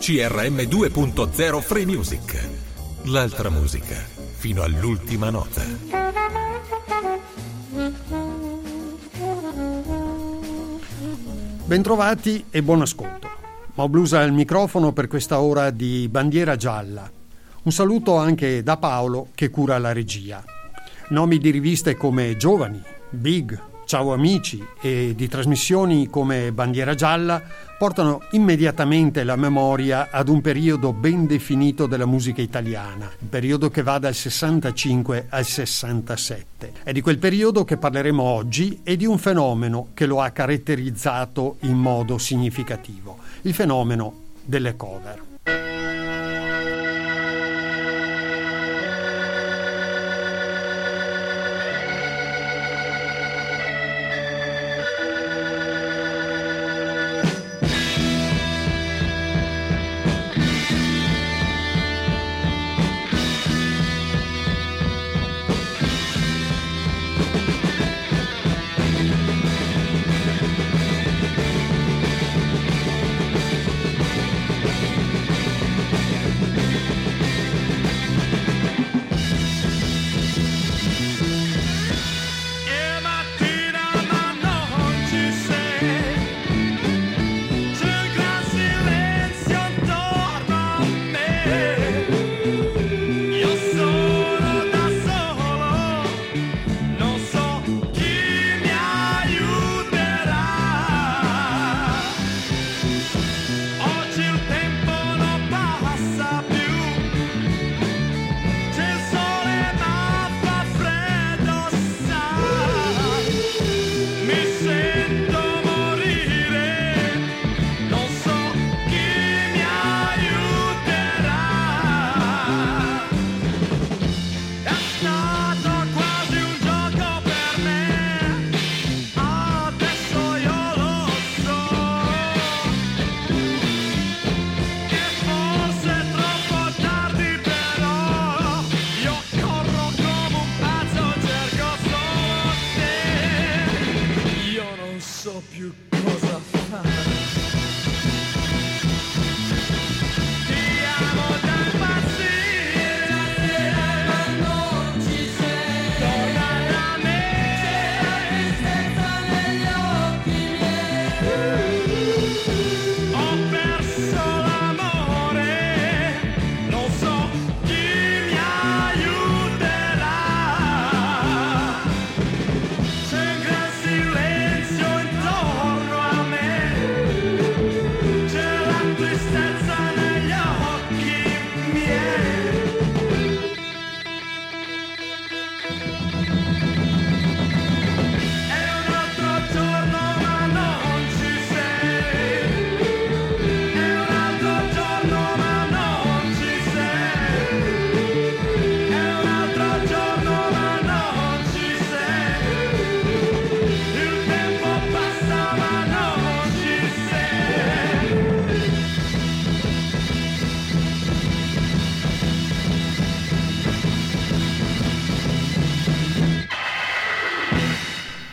CRM 2.0 Free Music. L'altra musica, fino all'ultima nota. Bentrovati e buon ascolto. Mo Blues al microfono per questa ora di Bandiera Gialla. Un saluto anche da Paolo che cura la regia. Nomi di riviste come Giovani, Big, Ciao Amici e di trasmissioni come Bandiera Gialla portano immediatamente la memoria ad un periodo ben definito della musica italiana, un periodo che va dal 65 al 67. È di quel periodo che parleremo oggi e di un fenomeno che lo ha caratterizzato in modo significativo, il fenomeno delle cover.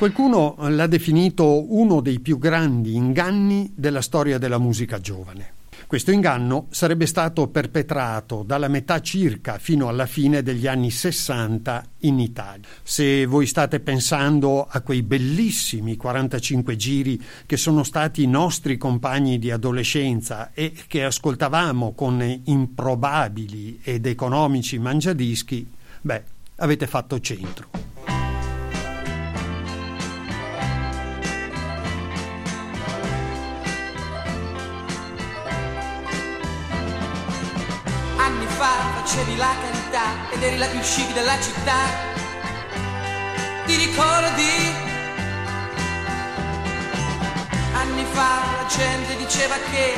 Qualcuno l'ha definito uno dei più grandi inganni della storia della musica giovane. Questo inganno sarebbe stato perpetrato dalla metà circa fino alla fine degli anni 60 in Italia. Se voi state pensando a quei bellissimi 45 giri che sono stati i nostri compagni di adolescenza e che ascoltavamo con improbabili ed economici mangiadischi, beh, avete fatto centro. Facevi la carità ed eri la più chic della città. Ti ricordi? Anni fa la gente diceva che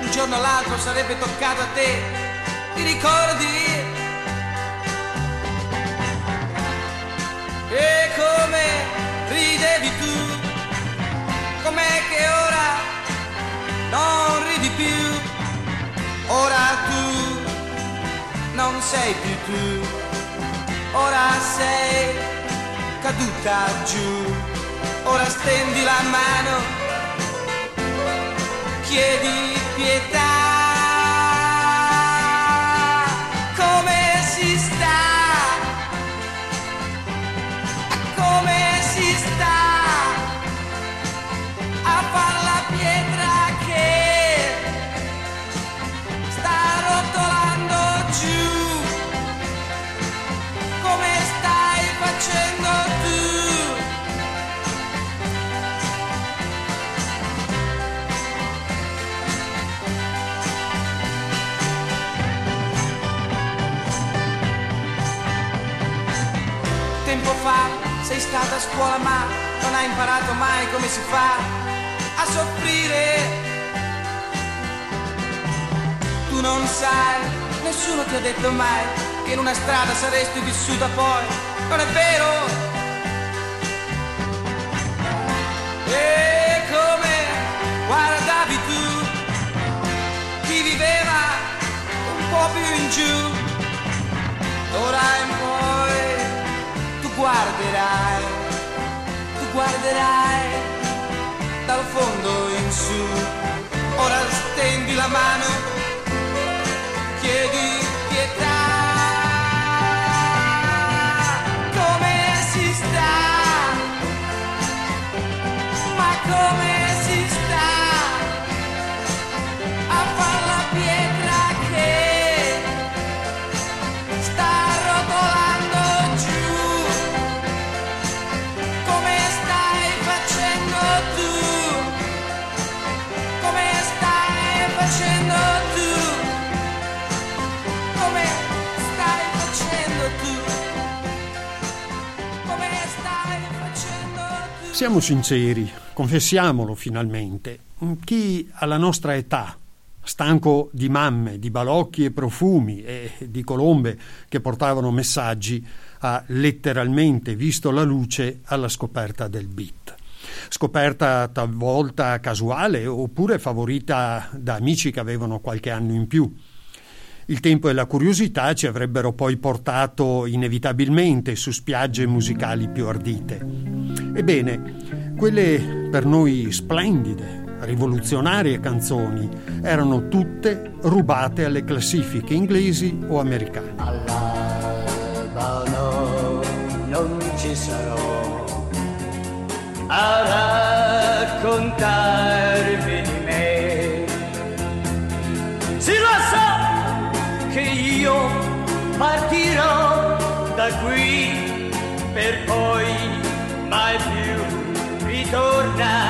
un giorno o l'altro sarebbe toccato a te. Ti ricordi? E come ridevi tu? Com'è che ora non ridi più? Ora tu non sei più tu, ora sei caduta giù, ora stendi la mano, chiedi pietà. A scuola ma non hai imparato mai come si fa a soffrire. Tu non sai, nessuno ti ha detto mai che in una strada saresti vissuta poi, non è vero? E come guardavi tu chi viveva un po' più in giù, ora in poi guarderai, tu guarderai dal fondo in su, ora stendi la mano, chiedi pietà. Siamo sinceri, confessiamolo finalmente. Chi alla nostra età, stanco di mamme, di balocchi e profumi e di colombe che portavano messaggi, ha letteralmente visto la luce alla scoperta del beat. Scoperta talvolta casuale oppure favorita da amici che avevano qualche anno in più. Il tempo e la curiosità ci avrebbero poi portato inevitabilmente su spiagge musicali più ardite. Ebbene, quelle per noi splendide, rivoluzionarie canzoni erano tutte rubate alle classifiche inglesi o americane. All'Albano non ci sarò a raccontarvi per poi mai più ritornare.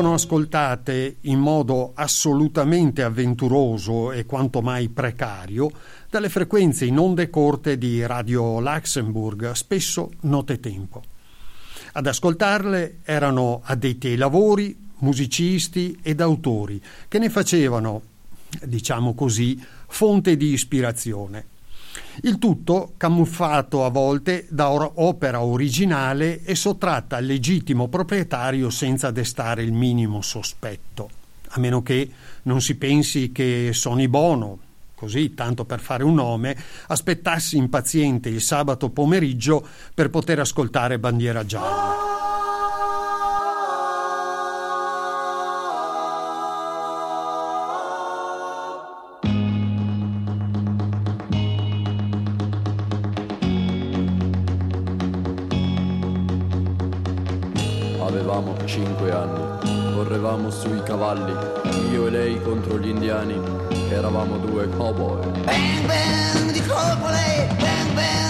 Venivano ascoltate in modo assolutamente avventuroso e quanto mai precario dalle frequenze in onde corte di Radio Luxembourg, spesso notetempo. Ad ascoltarle erano addetti ai lavori, musicisti ed autori che ne facevano, diciamo così, fonte di ispirazione. Il tutto camuffato a volte da opera originale e sottratta al legittimo proprietario senza destare il minimo sospetto, a meno che non si pensi che Sonny Bono, così tanto per fare un nome, aspettassi impaziente il sabato pomeriggio per poter ascoltare Bandiera Gialla. Cavalli, io e lei contro gli indiani, eravamo due cowboy. Bang bang di colpo lei, bang bang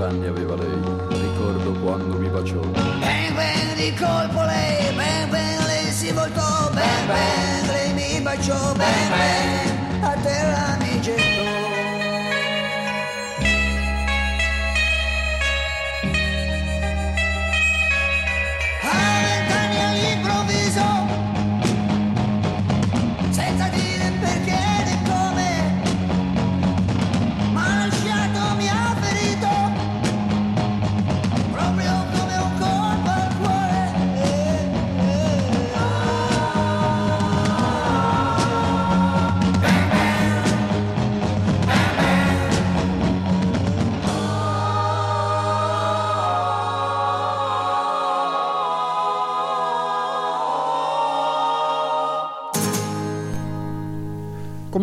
anni aveva lei, ricordo quando mi baciò. Ben ben di colpo lei, ben ben lei si voltò, ben ben, bang lei mi baciò, ben, ben. bang a terra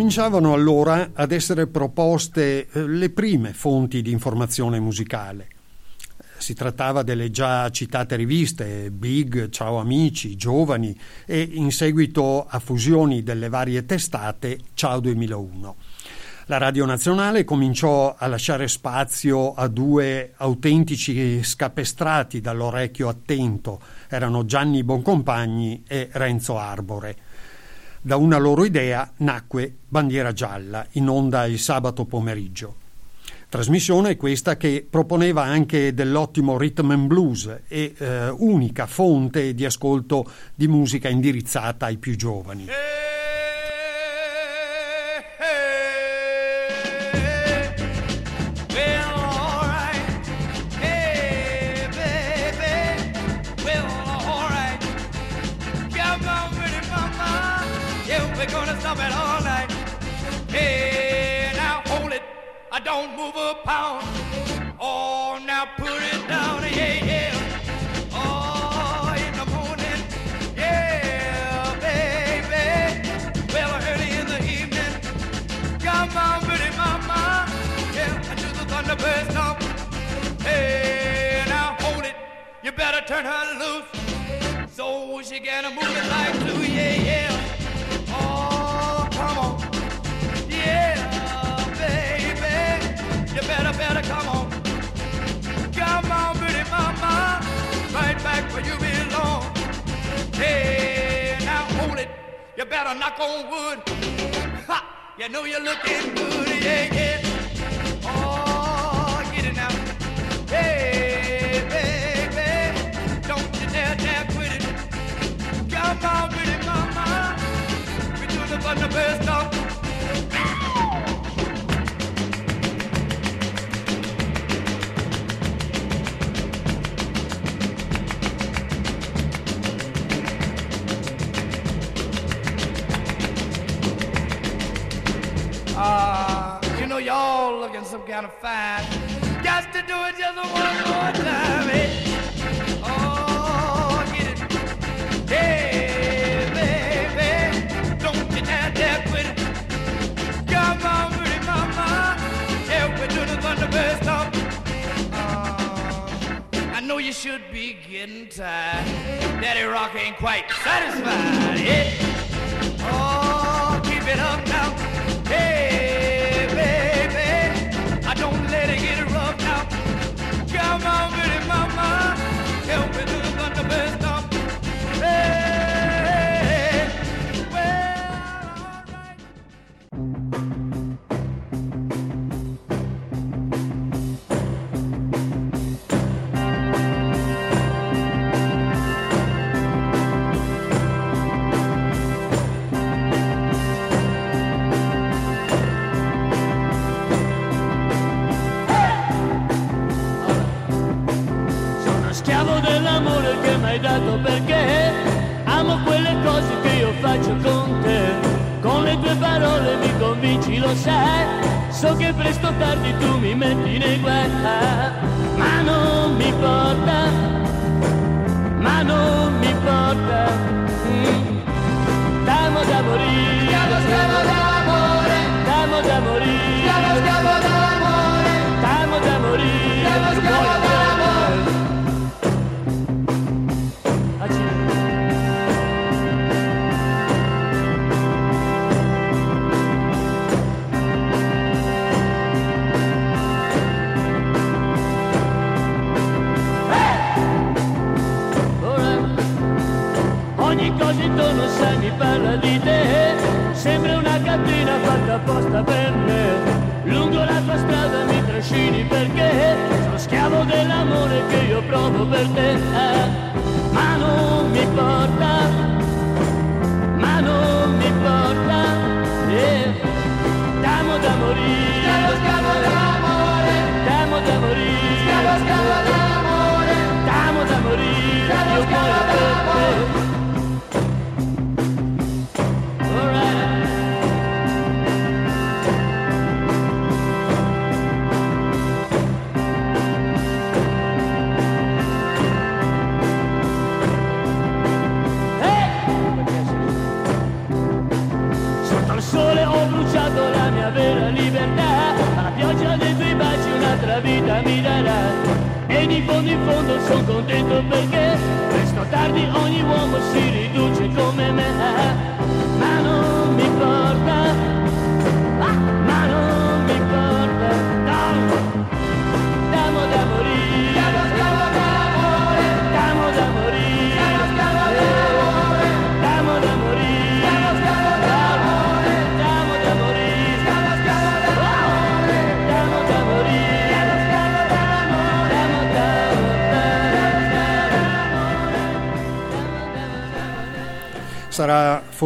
Cominciavano allora ad essere proposte eh, le prime fonti di informazione musicale. Si trattava delle già citate riviste Big, Ciao Amici, Giovani e in seguito a fusioni delle varie testate Ciao 2001. La Radio Nazionale cominciò a lasciare spazio a due autentici scapestrati dall'orecchio attento, erano Gianni Boncompagni e Renzo Arbore. Da una loro idea nacque Bandiera Gialla, in onda il sabato pomeriggio. Trasmissione questa che proponeva anche dell'ottimo rhythm and blues e eh, unica fonte di ascolto di musica indirizzata ai più giovani. Don't move a pound. Oh, now put it down, yeah, yeah. Oh, in the morning, yeah, baby. Well, early in the evening, come on, pretty mama, yeah, the. Hey, now hold it, you better turn her loose, so she can move it like two, yeah, yeah. Better knock on wood. Ha! You know you're looking good, yeah, yeah. Oh, get it now. Hey, baby, don't you dare, it. On with it, mama. We're the best stuff. Y'all looking some kind of fine. Got to do it just one more time. Hey. Oh, get it. Hey, baby, don't quit it. Come on with it, mama. On the. Uh, I know you should be getting tired. Daddy Rock ain't quite satisfied. Yeah. Oh, keep it up now. Hey, lo sai. So che presto o tardi tu mi metti nei guai, ma non mi importa, ma non mi importa. Mm. T'amo da morire, Cosa intorno sai mi parla di te. Sembra una catena fatta apposta per me. Lungo la tua strada mi trascini perché Sono schiavo dell'amore che io provo per te. Eh, Ma non mi importa Ma non mi importa yeah. T'amo da morire Schiavo, schiavo d'amore. T'amo da morire Schiavo, schiavo d'amore. T'amo da morire Schiavo, schiavo d'amore Ed in fondo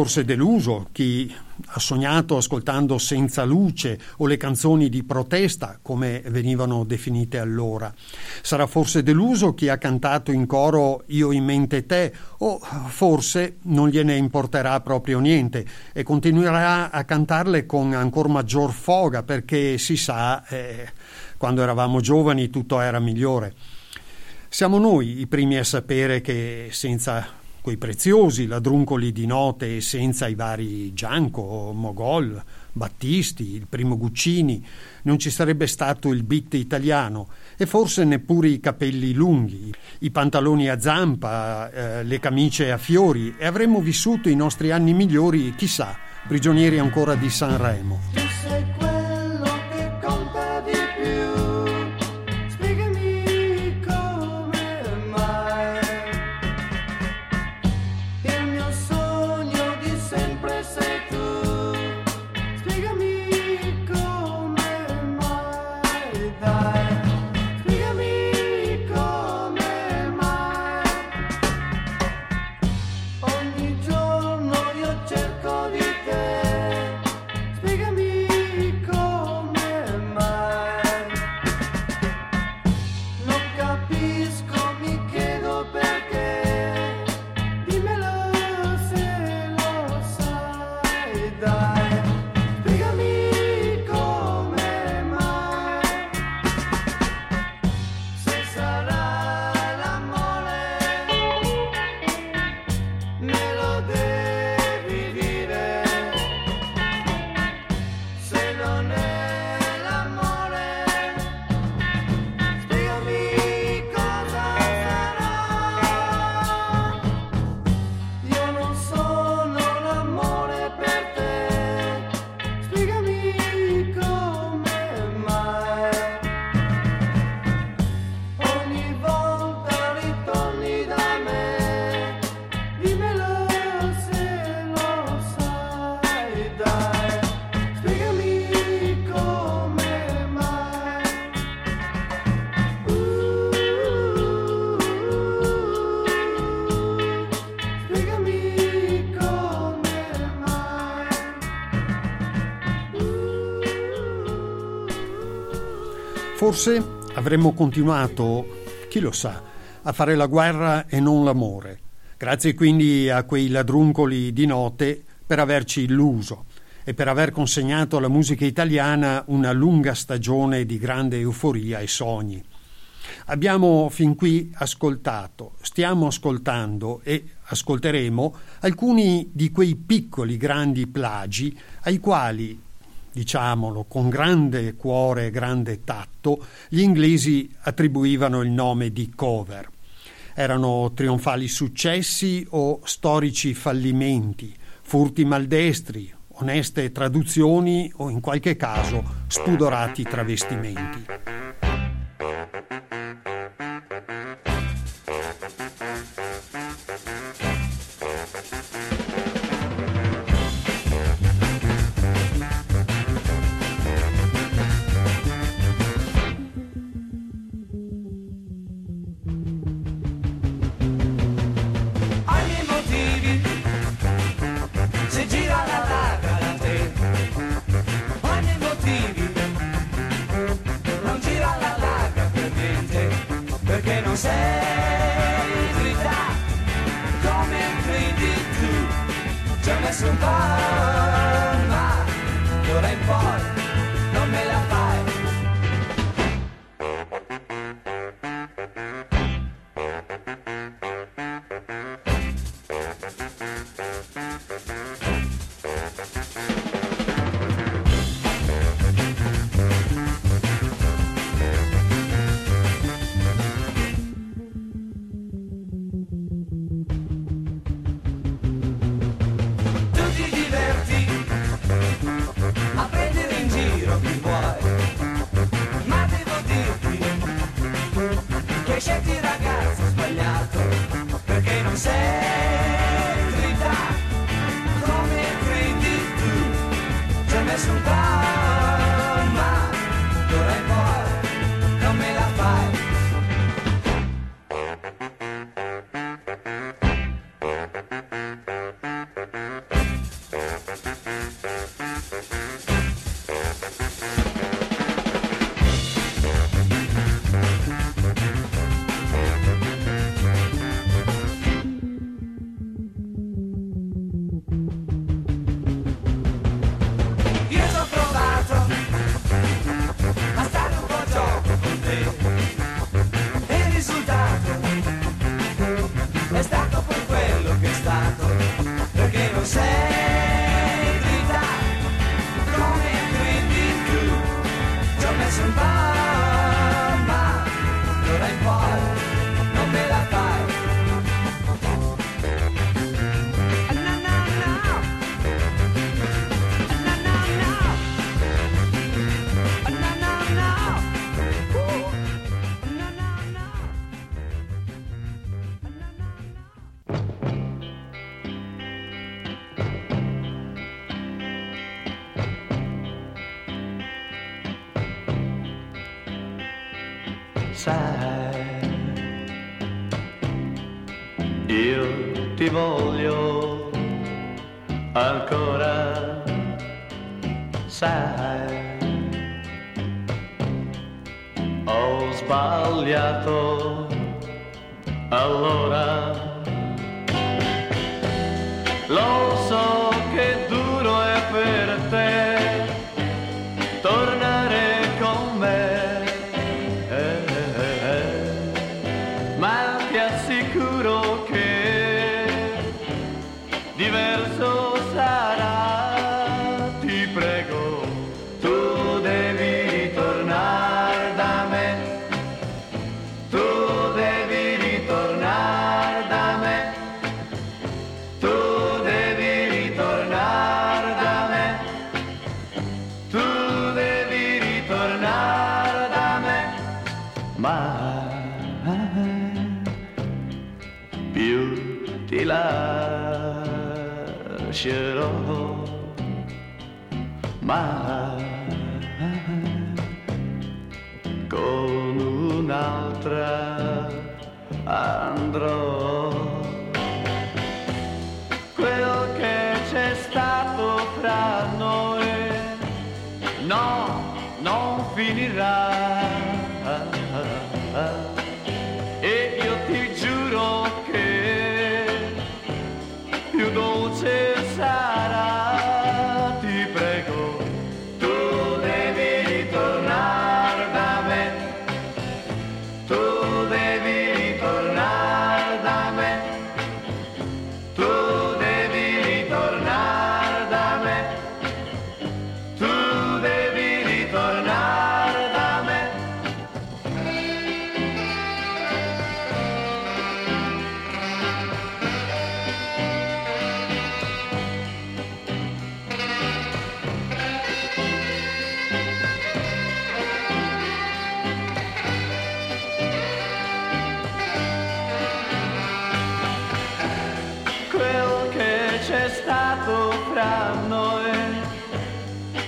forse deluso chi ha sognato ascoltando Senza luce o le canzoni di protesta, come venivano definite allora. Sarà forse deluso chi ha cantato in coro Io in mente te, o forse non gliene importerà proprio niente e continuerà a cantarle con ancora maggior foga, perché si sa, eh, quando eravamo giovani tutto era migliore. Siamo noi i primi a sapere che senza quei preziosi ladruncoli di note senza i vari Gianco, Mogol, Battisti, il primo Guccini, non ci sarebbe stato il beat italiano e forse neppure i capelli lunghi, i pantaloni a zampa, eh, le camicie a fiori e avremmo vissuto i nostri anni migliori, chissà, prigionieri ancora di Sanremo. Forse avremmo continuato, chi lo sa, a fare la guerra e non l'amore. Grazie quindi a quei ladruncoli di note per averci illuso e per aver consegnato alla musica italiana una lunga stagione di grande euforia e sogni. Abbiamo fin qui ascoltato, stiamo ascoltando e ascolteremo alcuni di quei piccoli grandi plagi ai quali, diciamolo con grande cuore e grande tatto, gli inglesi attribuivano il nome di cover. Erano trionfali successi o storici fallimenti, furti maldestri, oneste traduzioni o in qualche caso spudorati travestimenti. tu sei grida come gridi tu, c'è nessun po' che hai il ragazzo sbagliato, perché non sei verità come credi tu. Ci ho messo un po',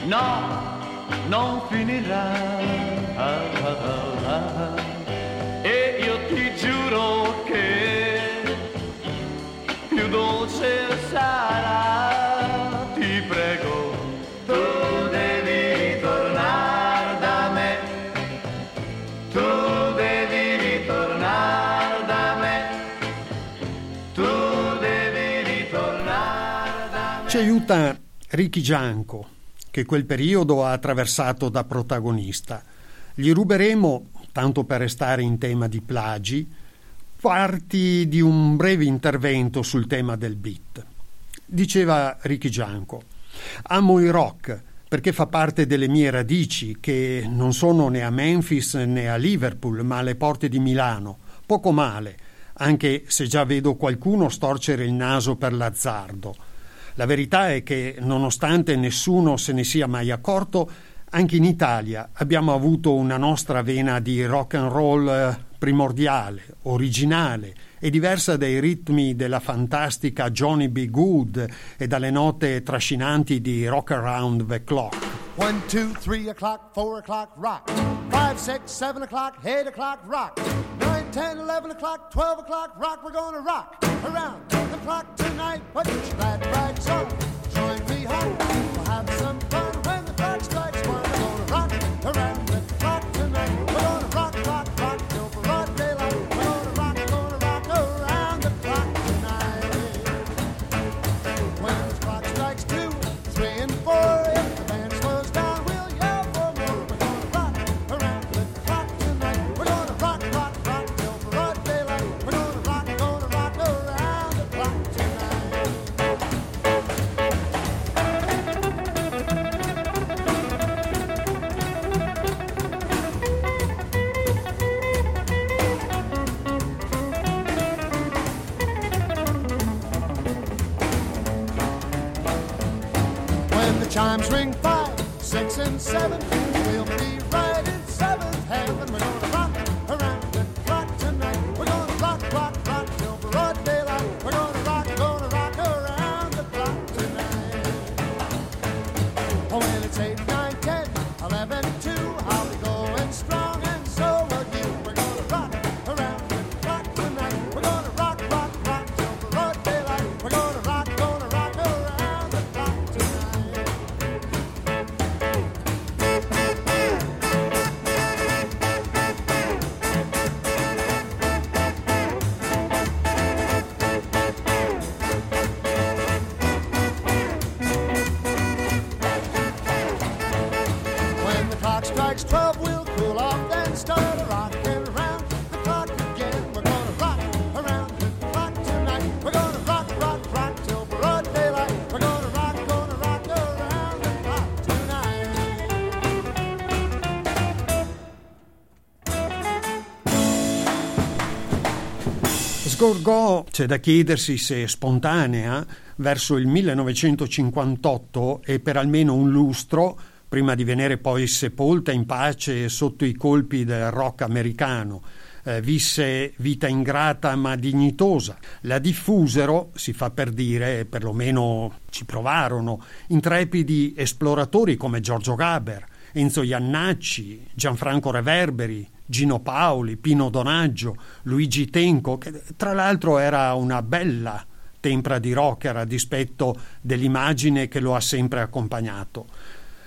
No, non finirà. Ah, ah, ah. E io ti giuro che più dolce sarà. Ti prego, tu devi ritornare da me. Tu devi ritornare da me. Tu devi ritornare da me. Ci aiuta Ricky Gianco, che quel periodo ha attraversato da protagonista. Gli ruberemo, tanto per restare in tema di plagi, parti di un breve intervento sul tema del beat. Diceva Ricky Gianco, amo il rock perché fa parte delle mie radici che non sono né a Memphis né a Liverpool ma alle porte di Milano, poco male, anche se già vedo qualcuno storcere il naso per l'azzardo. La verità è che, nonostante nessuno se ne sia mai accorto, anche in Italia abbiamo avuto una nostra vena di rock and roll eh, primordiale, originale e diversa dai ritmi della fantastica Johnny B. Good e dalle note trascinanti di Rock Around the Clock. One, two, three o'clock, four o'clock, rock. Five, six, seven o'clock, eight o'clock, rock. Nine, ten, eleven o'clock, twelve o'clock, rock. We're gonna rock around the clock tonight. Put your glad rags on. Join me home. We'll have some fun Sgorgò, c'è da chiedersi se spontanea, verso il 1958 e per almeno un lustro, prima di venire poi sepolta in pace sotto i colpi del rock americano. Eh, visse vita ingrata ma dignitosa. La diffusero, si fa per dire, perlomeno ci provarono, intrepidi esploratori come Giorgio Gaber, Enzo Iannacci, Gianfranco Reverberi, Gino Paoli, Pino Donaggio, Luigi Tenco, che tra l'altro era una bella tempra di rocker a dispetto dell'immagine che lo ha sempre accompagnato.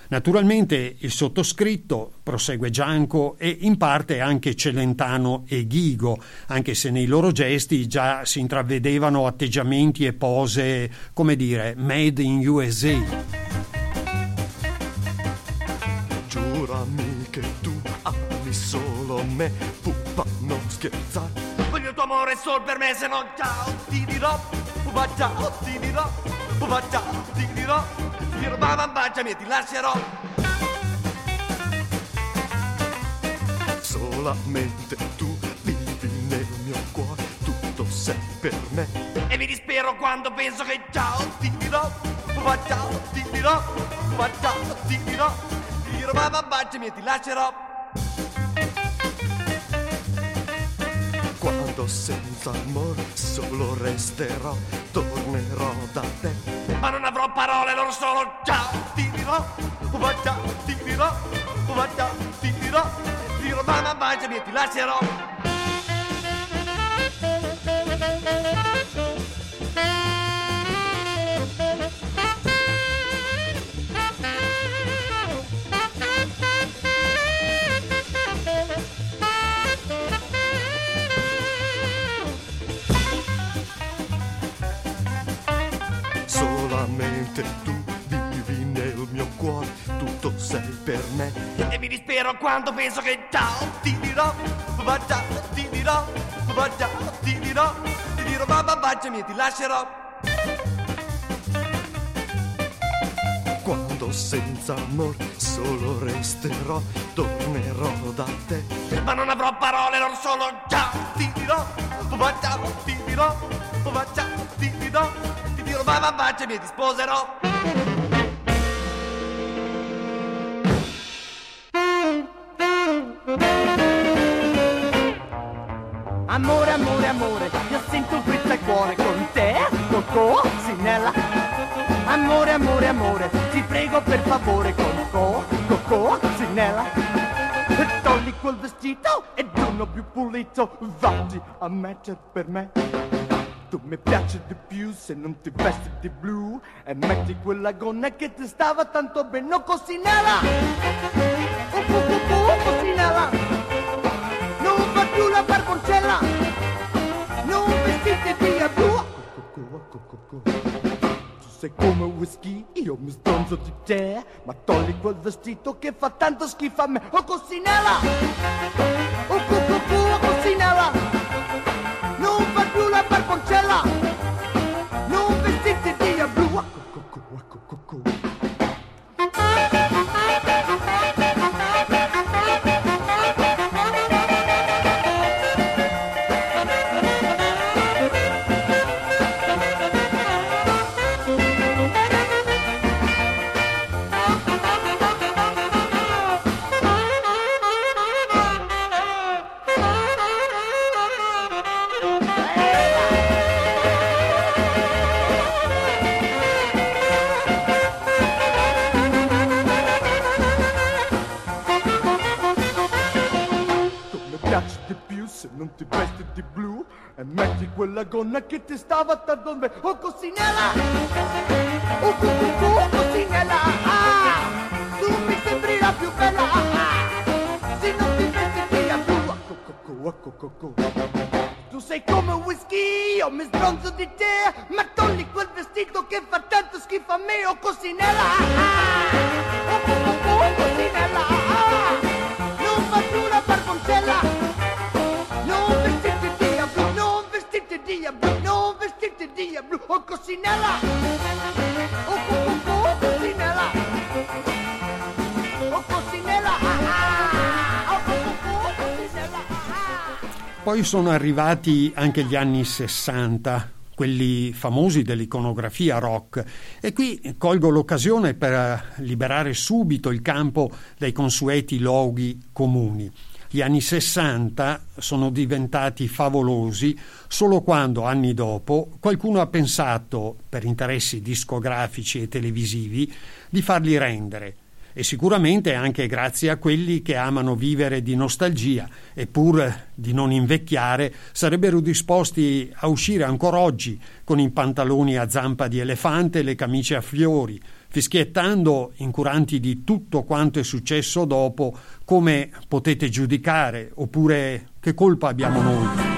Naturalmente il sottoscritto, prosegue Gianco, e in parte anche Celentano e Ghigo, anche se nei loro gesti già si intravedevano atteggiamenti e pose, come dire, made in USA. Me, puppa, non scherzare. Voglio il tuo amore solo per me, se no ciao, ti dirò, pupa ciao, ti dirò, pupa ciao, ti dirò, io mamma baciami e ti lascerò. Solamente tu vivi nel mio cuore, tutto sei per me. E mi dispero quando penso che ciao, ti dirò, pupa ciao, ti dirò, pupa ciao, ti dirò, io mamma baciami e ti lascerò. Quando senza amore solo resterò, tornerò da te. Ma non avrò parole, loro solo ciao, ti dirò, va già, ti dirò, va già, ti dirò, dirò, mamma baciami e ti lascerò. Solamente tu vivi nel mio cuore, tutto sei per me. E mi dispero quando penso che ciao, ti dirò, va già, ti dirò, va già, ti dirò, ti dirò, mamma baciami e ti lascerò. Quando senza amor solo resterò, tornerò da te. Ma non avrò parole, loro solo ciao, ti dirò, va già, ti dirò, va già, ti dirò, mamma baciami e ti sposerò. Amore, amore, amore, io sento questo al cuore con te, Coco, Sinella. Amore, amore, amore, ti prego per favore con Co, Coco, Sinella. Togli quel vestito ed uno più pulito, vatti a mettere per me. Tu mi piaci di più se non ti vesti di blu. E metti quella gonna che ti stava tanto bene, oh, Cosinella. Oh, oh, oh, oh, Cosinella. Non fa più la barboncella! Non vestite via blu! Tu sei come whisky, io mi stronzo di te. Ma togli quel vestito che fa tanto schifo a me. Oh Cosinella Oh cucù, oh metti quella gonna che ti stava tanto bene Oh Cosinella Oh cucù, oh Cosinella ah, Tu mi sembri la più bella ah, Se non ti vesti via blu Oh cucù, oh cucù Tu sei come whisky, io mi sbronzo di te Ma togli quel vestito che fa tanto schifo a me Oh Cosinella ah, Poi sono arrivati anche gli anni 60, quelli famosi dell'iconografia rock, e qui colgo l'occasione per liberare subito il campo dai consueti loghi comuni. Gli anni 60 sono diventati favolosi solo quando, anni dopo, qualcuno ha pensato, per interessi discografici e televisivi, di farli rendere e sicuramente anche grazie a quelli che amano vivere di nostalgia e pur di non invecchiare sarebbero disposti a uscire ancora oggi con i pantaloni a zampa di elefante e le camicie a fiori, fischiettando, incuranti di tutto quanto è successo dopo, come potete giudicare, oppure che colpa abbiamo noi.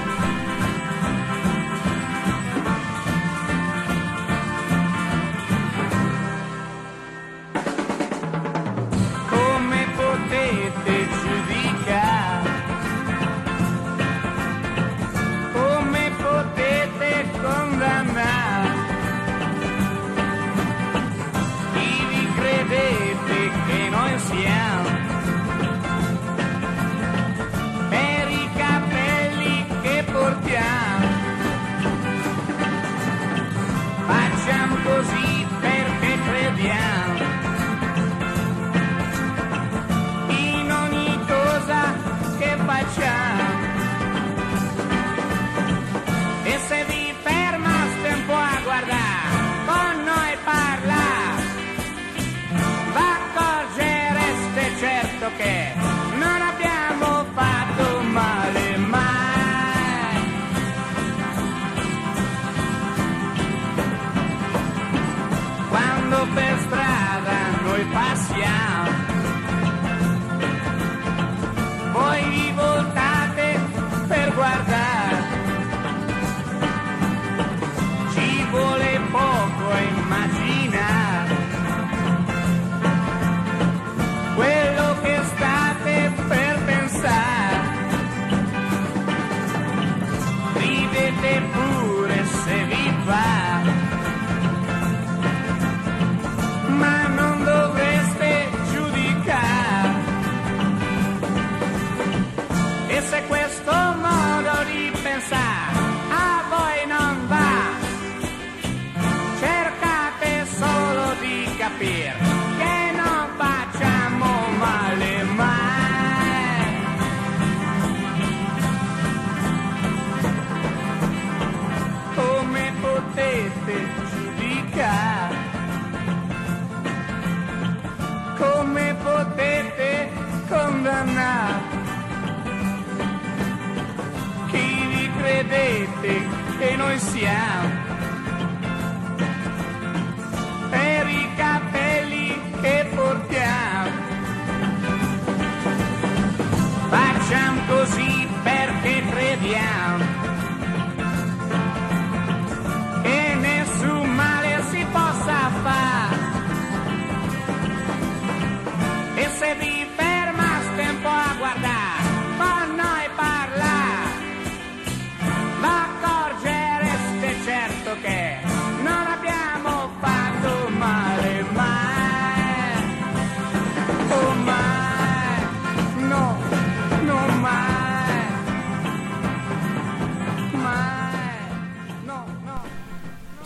Che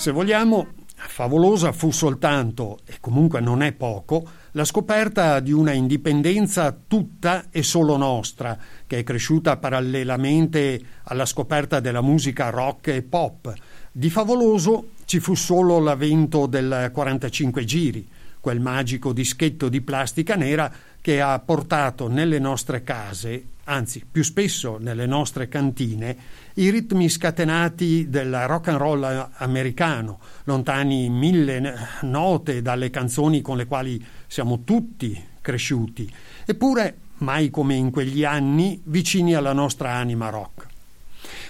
Se vogliamo, favolosa fu soltanto, e comunque non è poco, la scoperta di una indipendenza tutta e solo nostra, che è cresciuta parallelamente alla scoperta della musica rock e pop. Di favoloso ci fu solo l'avvento del 45 giri, quel magico dischetto di plastica nera che ha portato nelle nostre case, anzi più spesso nelle nostre cantine, i ritmi scatenati del rock and roll americano, lontani mille note dalle canzoni con le quali siamo tutti cresciuti, eppure mai come in quegli anni vicini alla nostra anima rock.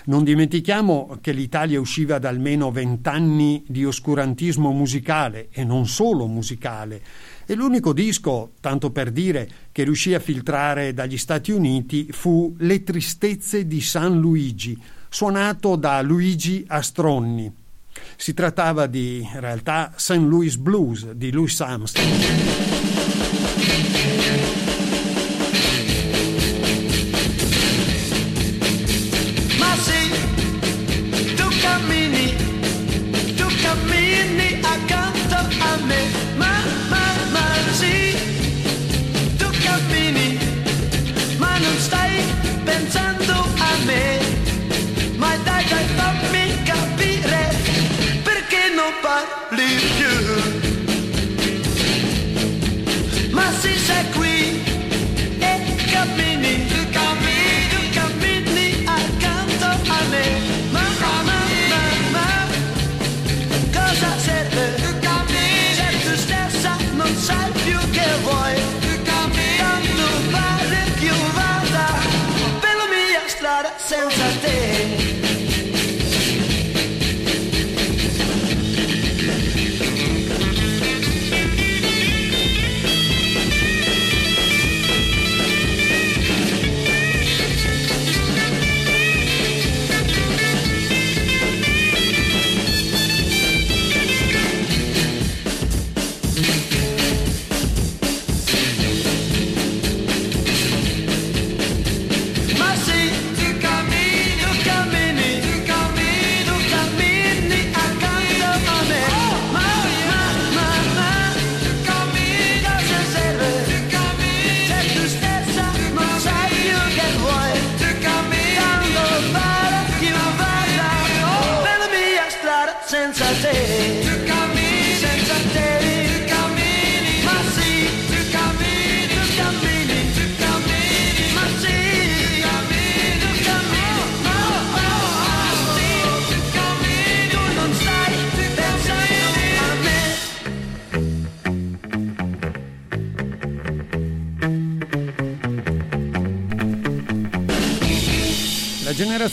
Non dimentichiamo che l'Italia usciva da almeno vent'anni di oscurantismo musicale e non solo musicale, e l'unico disco, tanto per dire, che riuscì a filtrare dagli Stati Uniti fu Le tristezze di San Luigi, suonato da Luigi Astronni. Si trattava di, in realtà, St. Louis Blues di Louis Armstrong.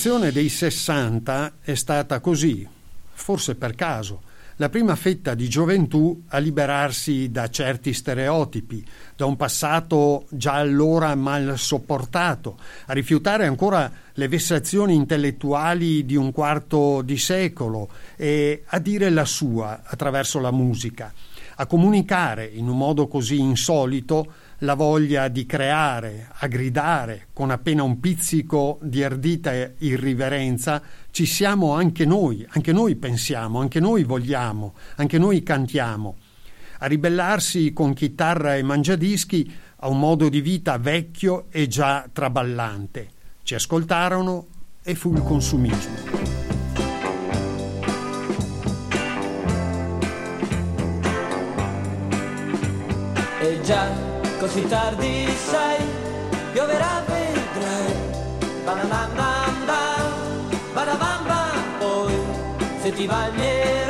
Generazione dei 60 è stata così, forse per caso, la prima fetta di gioventù a liberarsi da certi stereotipi, da un passato già allora mal sopportato, a rifiutare ancora le vessazioni intellettuali di un quarto di secolo e a dire la sua attraverso la musica, a comunicare in un modo così insolito la voglia di creare, a gridare con appena un pizzico di ardita irriverenza, ci siamo anche noi, anche noi pensiamo, anche noi vogliamo, anche noi cantiamo. A ribellarsi con chitarra e mangiadischi a un modo di vita vecchio e già traballante. Ci ascoltarono e fu il consumismo. E già così tardi sai, pioverà vedrai. Banananda, banabamba, poi se ti bagnerai, te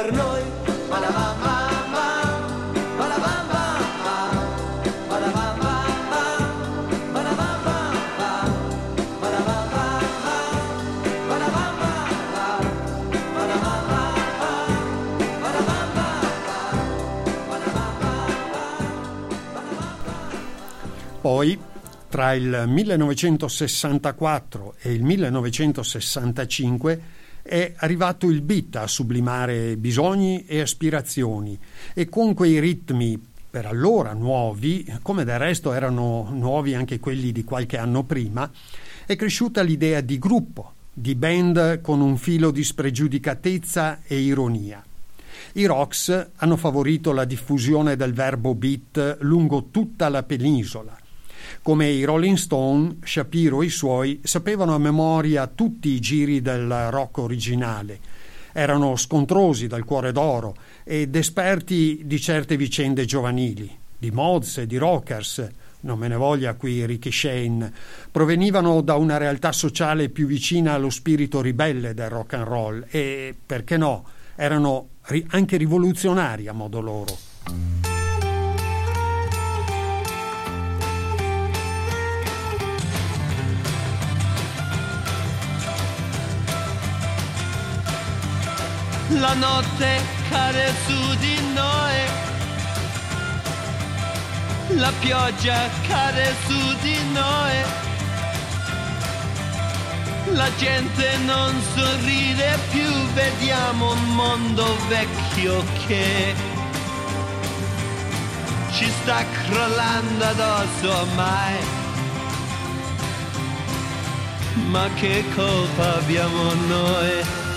per noi. Badabamba, badabamba, badabamba, Poi, tra il 1964 e il 1965, è arrivato il beat a sublimare bisogni e aspirazioni e con quei ritmi per allora nuovi, come del resto erano nuovi anche quelli di qualche anno prima, è cresciuta l'idea di gruppo, di band con un filo di spregiudicatezza e ironia. I Rocks hanno favorito la diffusione del verbo beat lungo tutta la penisola. Come i Rolling Stone, Shapiro e i suoi sapevano a memoria tutti i giri del rock originale. Erano scontrosi dal cuore d'oro ed esperti di certe vicende giovanili, di mods e di rockers, non me ne voglia qui Ricky Shane, provenivano da una realtà sociale più vicina allo spirito ribelle del rock and roll e, perché no, erano anche rivoluzionari a modo loro. La notte cade su di noi, la pioggia cade su di noi, la gente non sorride più, vediamo un mondo vecchio che ci sta crollando addosso ormai. Ma che colpa abbiamo noi?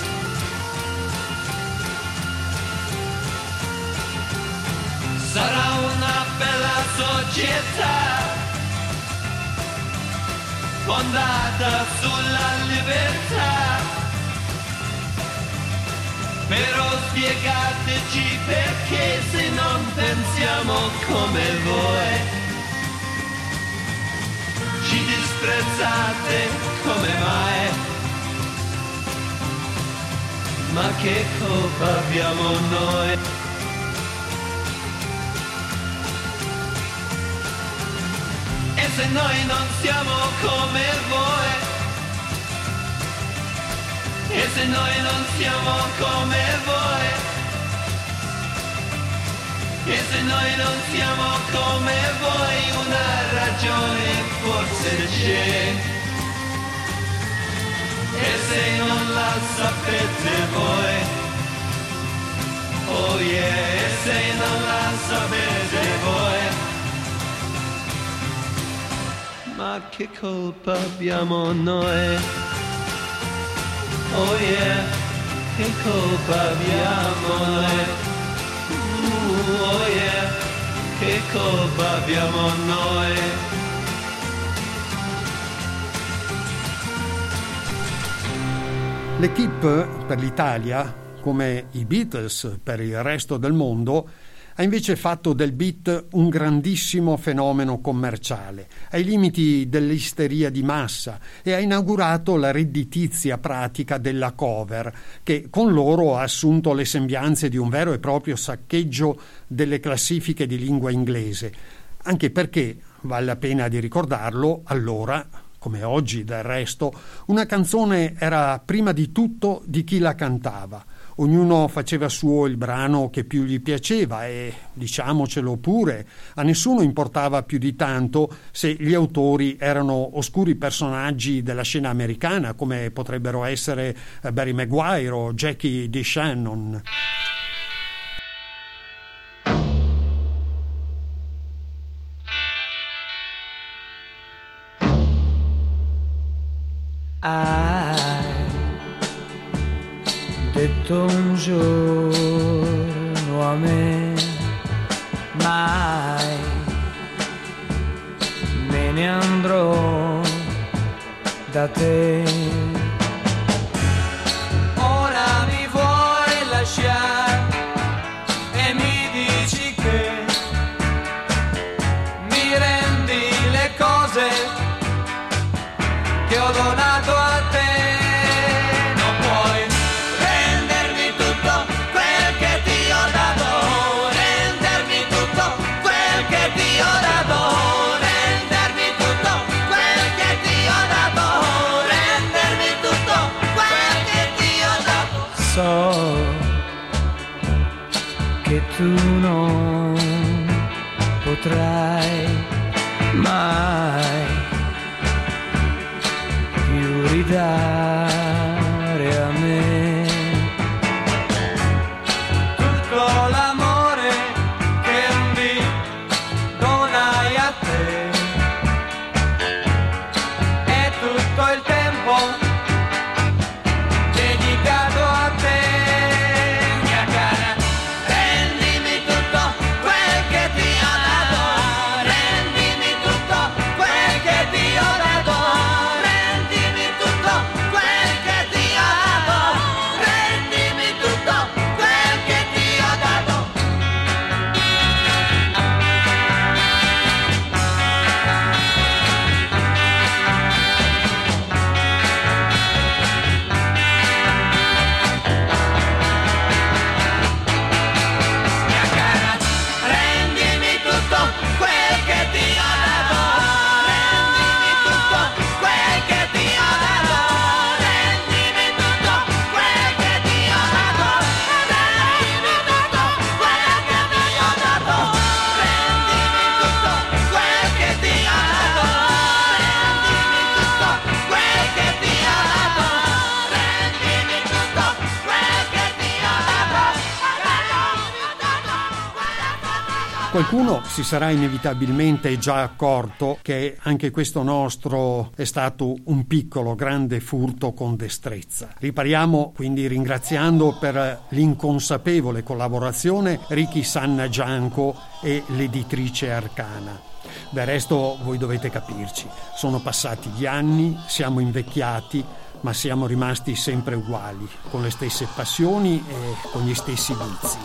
Sarà una bella società fondata sulla libertà, però spiegateci perché se non pensiamo come voi ci disprezzate come mai. Ma che colpa abbiamo noi se noi non siamo come voi. E se noi non siamo come voi. E se noi non siamo come voi una ragione forse c'è. E se non la sapete voi. Oh yeah e se non la sapete voi ma che colpa abbiamo noi Oh yeah, che colpa abbiamo noi? Uh, oh yeah, che colpa abbiamo noi? L'Equipe per l'Italia, come i Beatles per il resto del mondo, ha invece fatto del beat un grandissimo fenomeno commerciale, ai limiti dell'isteria di massa, e ha inaugurato la redditizia pratica della cover, che con loro ha assunto le sembianze di un vero e proprio saccheggio delle classifiche di lingua inglese, anche perché, vale la pena di ricordarlo, allora come oggi del resto, una canzone era prima di tutto di chi la cantava. Ognuno faceva suo il brano che più gli piaceva e, diciamocelo pure, a nessuno importava più di tanto se gli autori erano oscuri personaggi della scena americana come potrebbero essere eh, Barry Maguire o Jackie D. Shannon. Hai detto un giorno a me, mai me ne andrò da te. Qualcuno si sarà inevitabilmente già accorto che anche questo nostro è stato un piccolo, grande furto con destrezza. Ripariamo quindi ringraziando per l'inconsapevole collaborazione Ricky Sanna Gianco e l'editrice Arcana. Del resto voi dovete capirci, sono passati gli anni, siamo invecchiati, ma siamo rimasti sempre uguali, con le stesse passioni e con gli stessi vizi.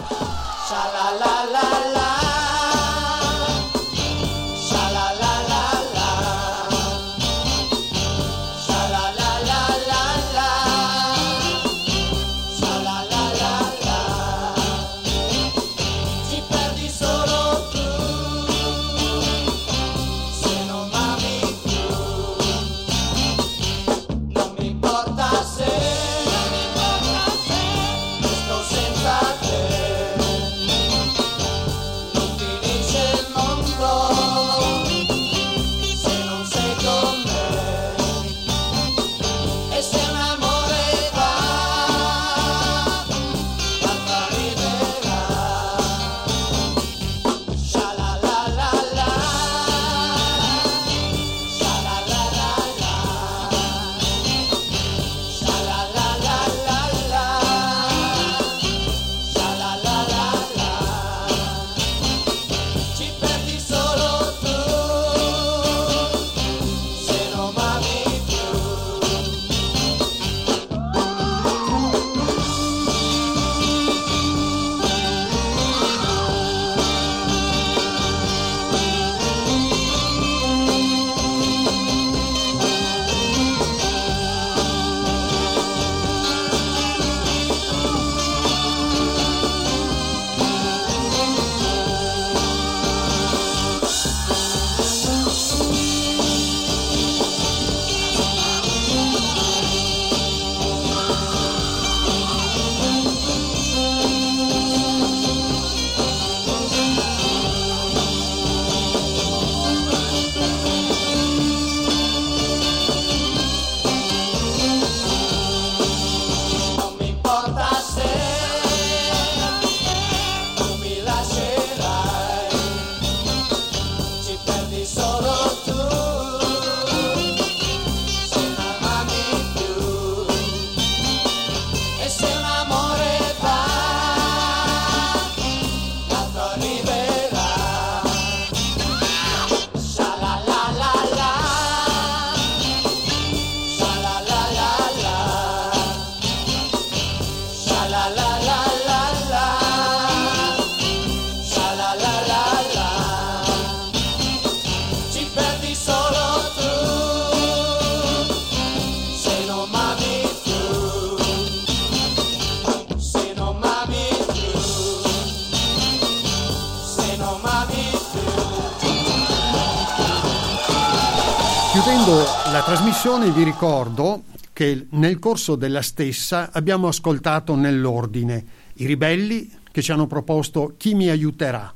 Chiudendo la trasmissione vi ricordo che nel corso della stessa abbiamo ascoltato nell'ordine i ribelli che ci hanno proposto Chi mi aiuterà,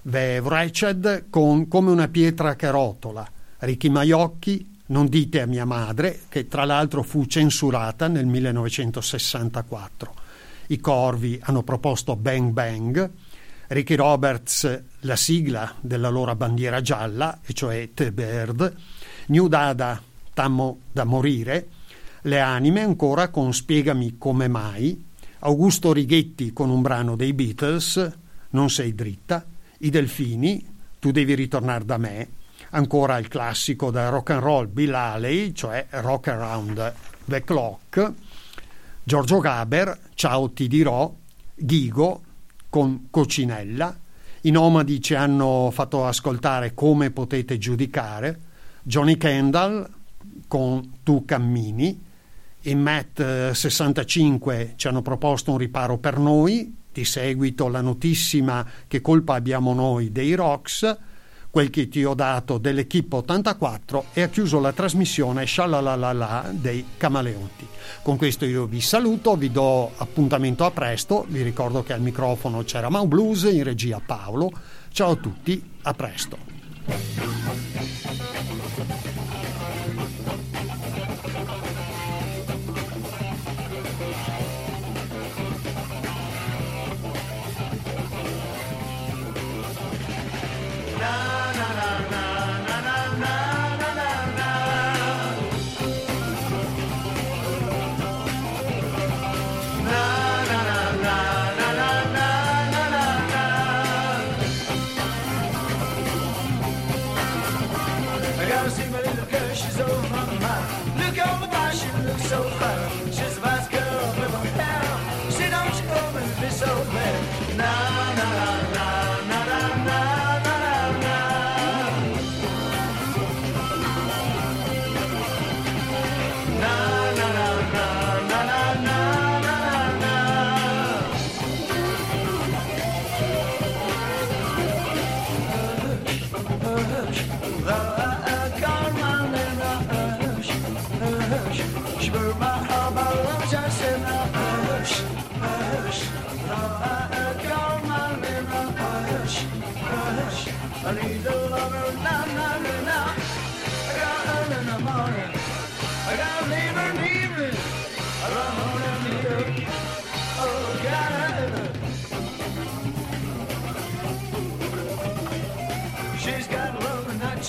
The Wretched con Come una pietra che rotola, Ricky Maiocchi, Non dite a mia madre, che tra l'altro fu censurata nel 1964. I Corvi hanno proposto Bang Bang, Ricky Roberts la sigla della loro bandiera gialla, e cioè The Bird, New Dada Tammo da morire, Le anime ancora con Spiegami come mai, Augusto Righetti con un brano dei Beatles, Non sei dritta, I Delfini, Tu devi ritornare da me, ancora il classico da rock and roll Bill Haley, cioè Rock Around the Clock, Giorgio Gaber, Ciao ti dirò, Ghigo con Cocinella, i Nomadi ci hanno fatto ascoltare come potete giudicare, Johnny Kendall con Tu cammini, i Matt eh, 65 ci hanno proposto un riparo per noi, di seguito la notissima Che colpa abbiamo noi dei Rocks, quel che ti ho dato dell'Equipe 84 e ha chiuso la trasmissione Shalalalala dei Camaleonti. Con questo io vi saluto, vi do appuntamento a presto, vi ricordo che al microfono c'era Mau Blues, in regia Paolo. Ciao a tutti, a presto. I so.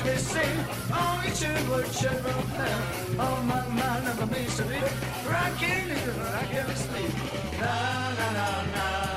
me sing. Oh, it's a good shepherd. Oh, my man, I'm a mystery. Rocking in the rock sleep. Na, na, na, na.